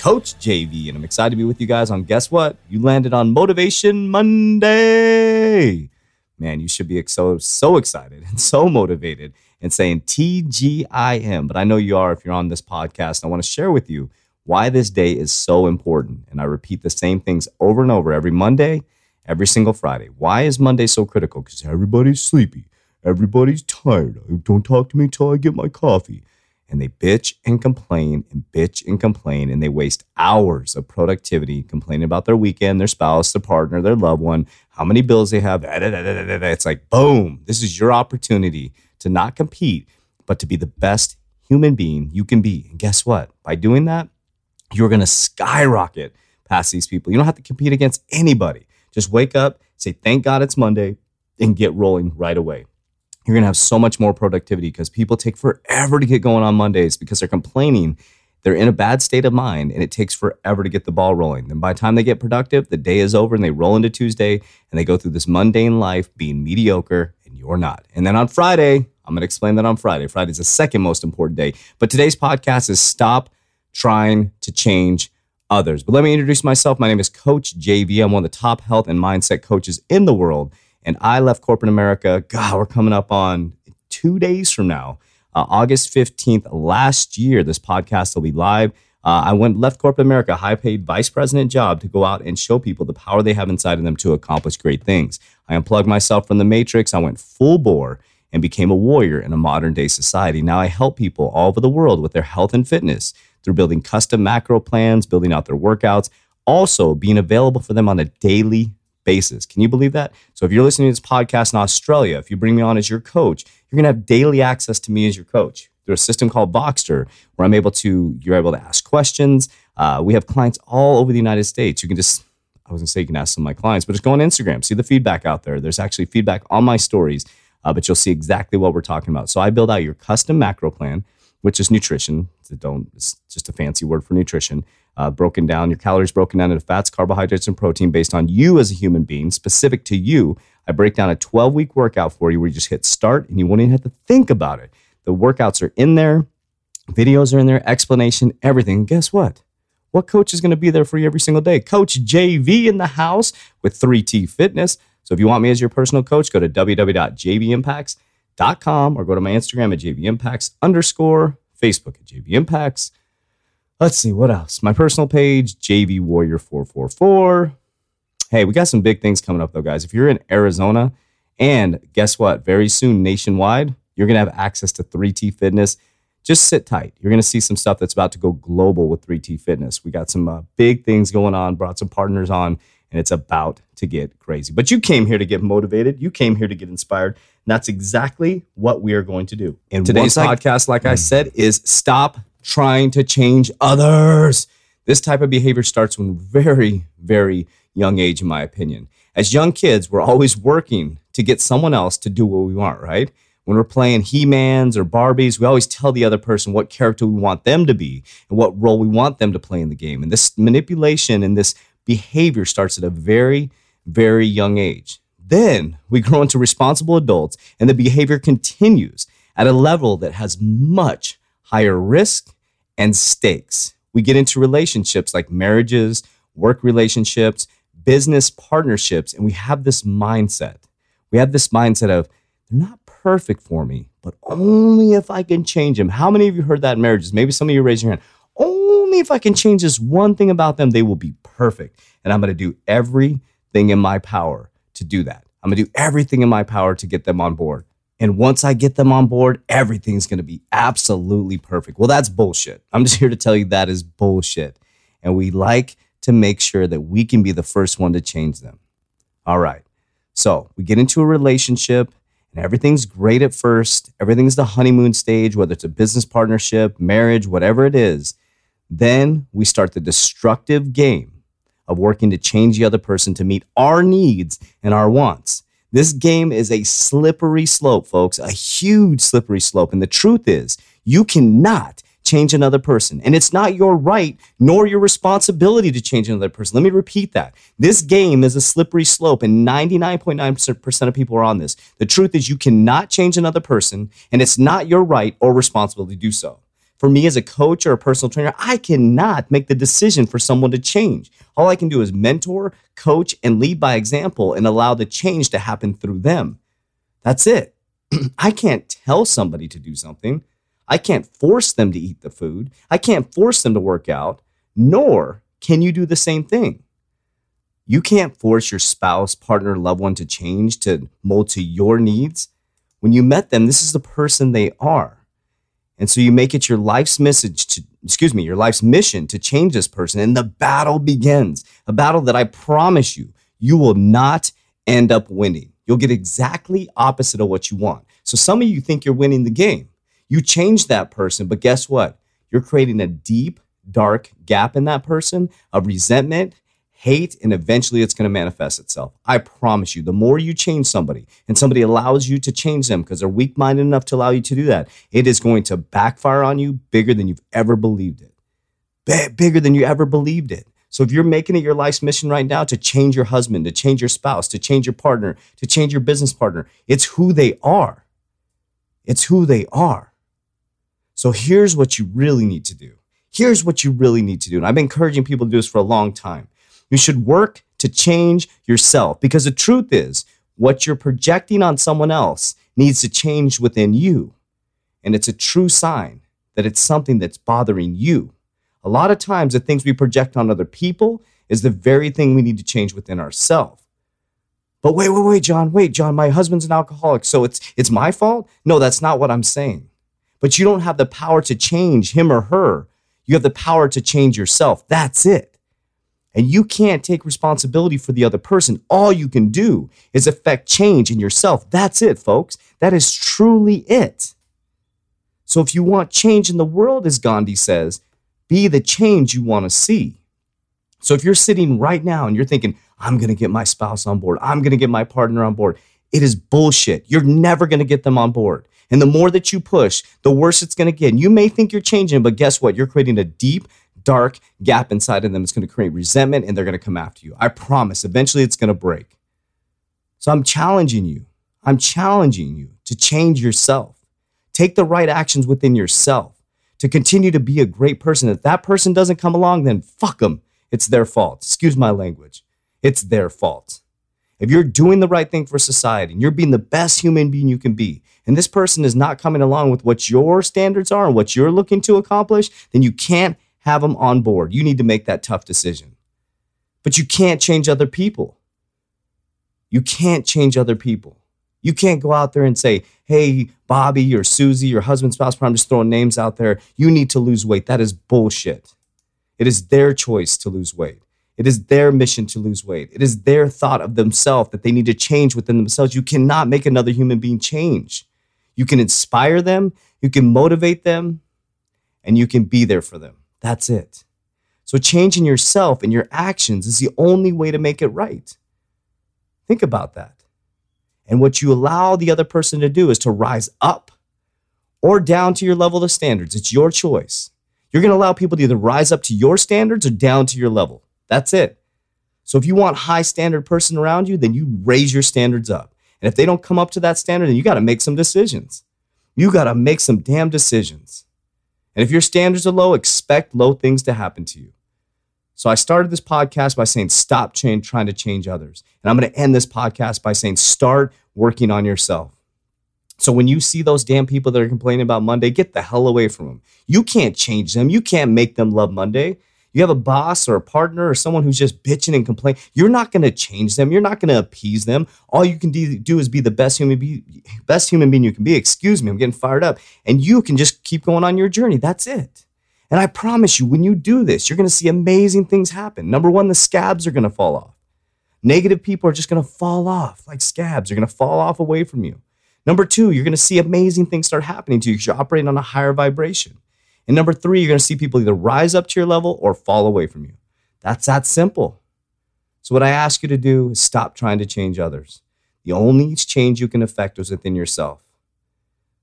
Coach JV, and I'm excited to be with you guys on guess what? You landed on Motivation Monday. Man, you should be so so excited and so motivated and saying TGIM. But I know you are if you're on this podcast. I want to share with you why this day is so important. And I repeat the same things over and over every Monday, every single Friday. Why is Monday so critical? Because everybody's sleepy. Everybody's tired. Don't talk to me till I get my coffee and they bitch and complain and bitch and complain and they waste hours of productivity complaining about their weekend, their spouse, their partner, their loved one, how many bills they have. It's like, boom, this is your opportunity to not compete, but to be the best human being you can be. And guess what? By doing that, you're going to skyrocket past these people. You don't have to compete against anybody. Just wake up, say, thank God it's Monday, and get rolling right away you're going to have so much more productivity because people take forever to get going on Mondays because they're complaining. They're in a bad state of mind and it takes forever to get the ball rolling. Then by the time they get productive, the day is over and they roll into Tuesday and they go through this mundane life being mediocre and you're not. And then on Friday, I'm going to explain that on Friday. Friday is the second most important day. But today's podcast is stop trying to change others. But let me introduce myself. My name is Coach JV. I'm one of the top health and mindset coaches in the world. And I left corporate America. God, we're coming up on two days from now, uh, August 15th last year. This podcast will be live. Uh, I went left corporate America, high paid vice president job to go out and show people the power they have inside of them to accomplish great things. I unplugged myself from the matrix. I went full bore and became a warrior in a modern day society. Now I help people all over the world with their health and fitness through building custom macro plans, building out their workouts, also being available for them on a daily basis. Can you believe that? So if you're listening to this podcast in Australia, if you bring me on as your coach, you're going to have daily access to me as your coach through a system called Voxer, where I'm able to, you're able to ask questions. Uh, we have clients all over the United States. You can just, I was going to say you can ask some of my clients, but just go on Instagram, see the feedback out there. There's actually feedback on my stories, uh, but you'll see exactly what we're talking about. So I build out your custom macro plan, which is nutrition. don't, it's just a fancy word for nutrition uh, broken down, your calories broken down into fats, carbohydrates, and protein based on you as a human being, specific to you. I break down a 12 week workout for you where you just hit start and you won't even have to think about it. The workouts are in there, videos are in there, explanation, everything. Guess what? What coach is going to be there for you every single day? Coach JV in the house with 3T Fitness. So if you want me as your personal coach, go to www.jvimpacts.com or go to my Instagram at jvimpacts underscore, Facebook at jvimpacts Let's see what else. My personal page, JV Warrior 444. Hey, we got some big things coming up though, guys. If you're in Arizona, and guess what? Very soon, nationwide, you're gonna have access to 3T Fitness. Just sit tight. You're gonna see some stuff that's about to go global with 3T Fitness. We got some uh, big things going on. Brought some partners on, and it's about to get crazy. But you came here to get motivated. You came here to get inspired. And that's exactly what we are going to do. And today's podcast, like I said, is stop trying to change others. This type of behavior starts when very, very young age, in my opinion. As young kids, we're always working to get someone else to do what we want, right? When we're playing He-Mans or Barbies, we always tell the other person what character we want them to be and what role we want them to play in the game. And this manipulation and this behavior starts at a very, very young age. Then we grow into responsible adults and the behavior continues at a level that has much higher risk and stakes. We get into relationships like marriages, work relationships, business partnerships, and we have this mindset. We have this mindset of, they're not perfect for me, but only if I can change them. How many of you heard that in marriages? Maybe some of you raise your hand. Only if I can change this one thing about them, they will be perfect. And I'm going to do everything in my power to do that. I'm going to do everything in my power to get them on board. And once I get them on board, everything's going to be absolutely perfect. Well, that's bullshit. I'm just here to tell you that is bullshit. And we like to make sure that we can be the first one to change them. All right. So we get into a relationship and everything's great at first. Everything's the honeymoon stage, whether it's a business partnership, marriage, whatever it is. Then we start the destructive game of working to change the other person to meet our needs and our wants. This game is a slippery slope, folks, a huge slippery slope. And the truth is, you cannot change another person. And it's not your right nor your responsibility to change another person. Let me repeat that. This game is a slippery slope, and 99.9% of people are on this. The truth is, you cannot change another person, and it's not your right or responsibility to do so. For me as a coach or a personal trainer, I cannot make the decision for someone to change. All I can do is mentor, coach, and lead by example and allow the change to happen through them. That's it. I can't tell somebody to do something. I can't force them to eat the food. I can't force them to work out, nor can you do the same thing. You can't force your spouse, partner, loved one to change, to mold to your needs. When you met them, this is the person they are. And so you make it your life's message to, excuse me, your life's mission to change this person. And the battle begins, a battle that I promise you, you will not end up winning. You'll get exactly opposite of what you want. So some of you think you're winning the game. You change that person, but guess what? You're creating a deep, dark gap in that person of resentment, hate, and eventually it's going to manifest itself. I promise you, the more you change somebody and somebody allows you to change them because they're weak minded enough to allow you to do that, it is going to backfire on you bigger than you've ever believed it. B- bigger than you ever believed it. So if you're making it your life's mission right now to change your husband, to change your spouse, to change your partner, to change your business partner, it's who they are. It's who they are. So here's what you really need to do. Here's what you really need to do. And I've been encouraging people to do this for a long time. You should work to change yourself because the truth is, what you're projecting on someone else needs to change within you. And it's a true sign that it's something that's bothering you. A lot of times, the things we project on other people is the very thing we need to change within ourselves. But wait, wait, wait, John, wait, John, my husband's an alcoholic, so it's it's my fault? No, that's not what I'm saying but you don't have the power to change him or her. You have the power to change yourself. That's it. And you can't take responsibility for the other person. All you can do is affect change in yourself. That's it, folks. That is truly it. So if you want change in the world, as Gandhi says, be the change you want to see. So if you're sitting right now and you're thinking, I'm going to get my spouse on board, I'm going to get my partner on board, it is bullshit. You're never going to get them on board. And the more that you push, the worse it's going to get. And you may think you're changing, but guess what? You're creating a deep, dark gap inside of them. It's going to create resentment and they're going to come after you. I promise. Eventually, it's going to break. So I'm challenging you. I'm challenging you to change yourself. Take the right actions within yourself to continue to be a great person. If that person doesn't come along, then fuck them. It's their fault. Excuse my language. It's their fault. If you're doing the right thing for society and you're being the best human being you can be, and this person is not coming along with what your standards are and what you're looking to accomplish, then you can't have them on board. You need to make that tough decision. But you can't change other people. You can't change other people. You can't go out there and say, hey, Bobby or Susie, your husband, spouse, I'm just throwing names out there. You need to lose weight. That is bullshit. It is their choice to lose weight. It is their mission to lose weight. It is their thought of themselves that they need to change within themselves. You cannot make another human being change. You can inspire them, you can motivate them, and you can be there for them. That's it. So, changing yourself and your actions is the only way to make it right. Think about that. And what you allow the other person to do is to rise up or down to your level of standards. It's your choice. You're going to allow people to either rise up to your standards or down to your level. That's it. So if you want high standard person around you, then you raise your standards up. And if they don't come up to that standard, then you got to make some decisions. You got to make some damn decisions. And if your standards are low, expect low things to happen to you. So I started this podcast by saying, stop trying to change others. And I'm going to end this podcast by saying, start working on yourself. So when you see those damn people that are complaining about Monday, get the hell away from them. You can't change them. You can't make them love Monday you have a boss or a partner or someone who's just bitching and complaining, you're not going to change them. You're not going to appease them. All you can do, is be the best human be best human being you can be. Excuse me, I'm getting fired up. And you can just keep going on your journey. That's it. And I promise you, when you do this, you're going to see amazing things happen. Number one, the scabs are going to fall off. Negative people are just going to fall off like scabs. They're going to fall off away from you. Number two, you're going to see amazing things start happening to you because you're operating on a higher vibration. And number three, you're going to see people either rise up to your level or fall away from you. That's that simple. So, what I ask you to do is stop trying to change others. The only change you can affect is within yourself.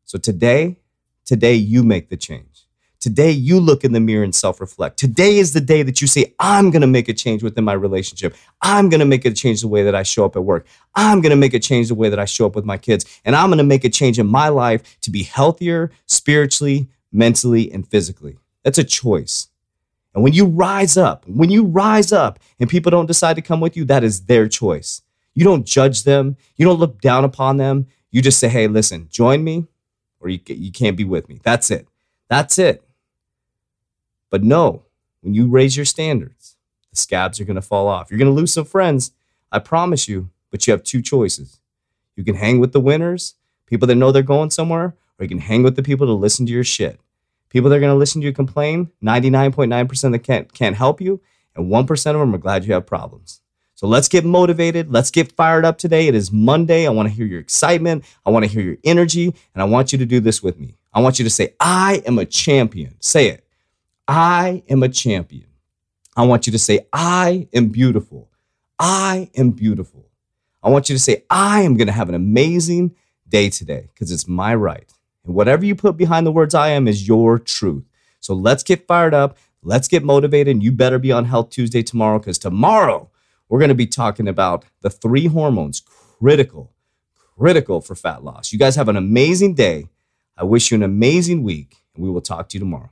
So, today, today you make the change. Today, you look in the mirror and self reflect. Today is the day that you say, I'm going to make a change within my relationship. I'm going to make a change the way that I show up at work. I'm going to make a change the way that I show up with my kids. And I'm going to make a change in my life to be healthier spiritually, mentally, and physically. That's a choice. And when you rise up, when you rise up and people don't decide to come with you, that is their choice. You don't judge them, you don't look down upon them. You just say, hey, listen, join me or you, you can't be with me. That's it. That's it. But no, when you raise your standards, the scabs are going to fall off. You're going to lose some friends, I promise you, but you have two choices. You can hang with the winners, people that know they're going somewhere, or you can hang with the people to listen to your shit. People that are going to listen to you complain, 99.9% that can't, can't help you, and 1% of them are glad you have problems. So let's get motivated. Let's get fired up today. It is Monday. I want to hear your excitement. I want to hear your energy. And I want you to do this with me. I want you to say, I am a champion. Say it. I am a champion. I want you to say, I am beautiful. I am beautiful. I want you to say, I am going to have an amazing day today because it's my right. And whatever you put behind the words I am is your truth. So let's get fired up. Let's get motivated. And you better be on Health Tuesday tomorrow because tomorrow we're going to be talking about the three hormones critical, critical for fat loss. You guys have an amazing day. I wish you an amazing week, and we will talk to you tomorrow.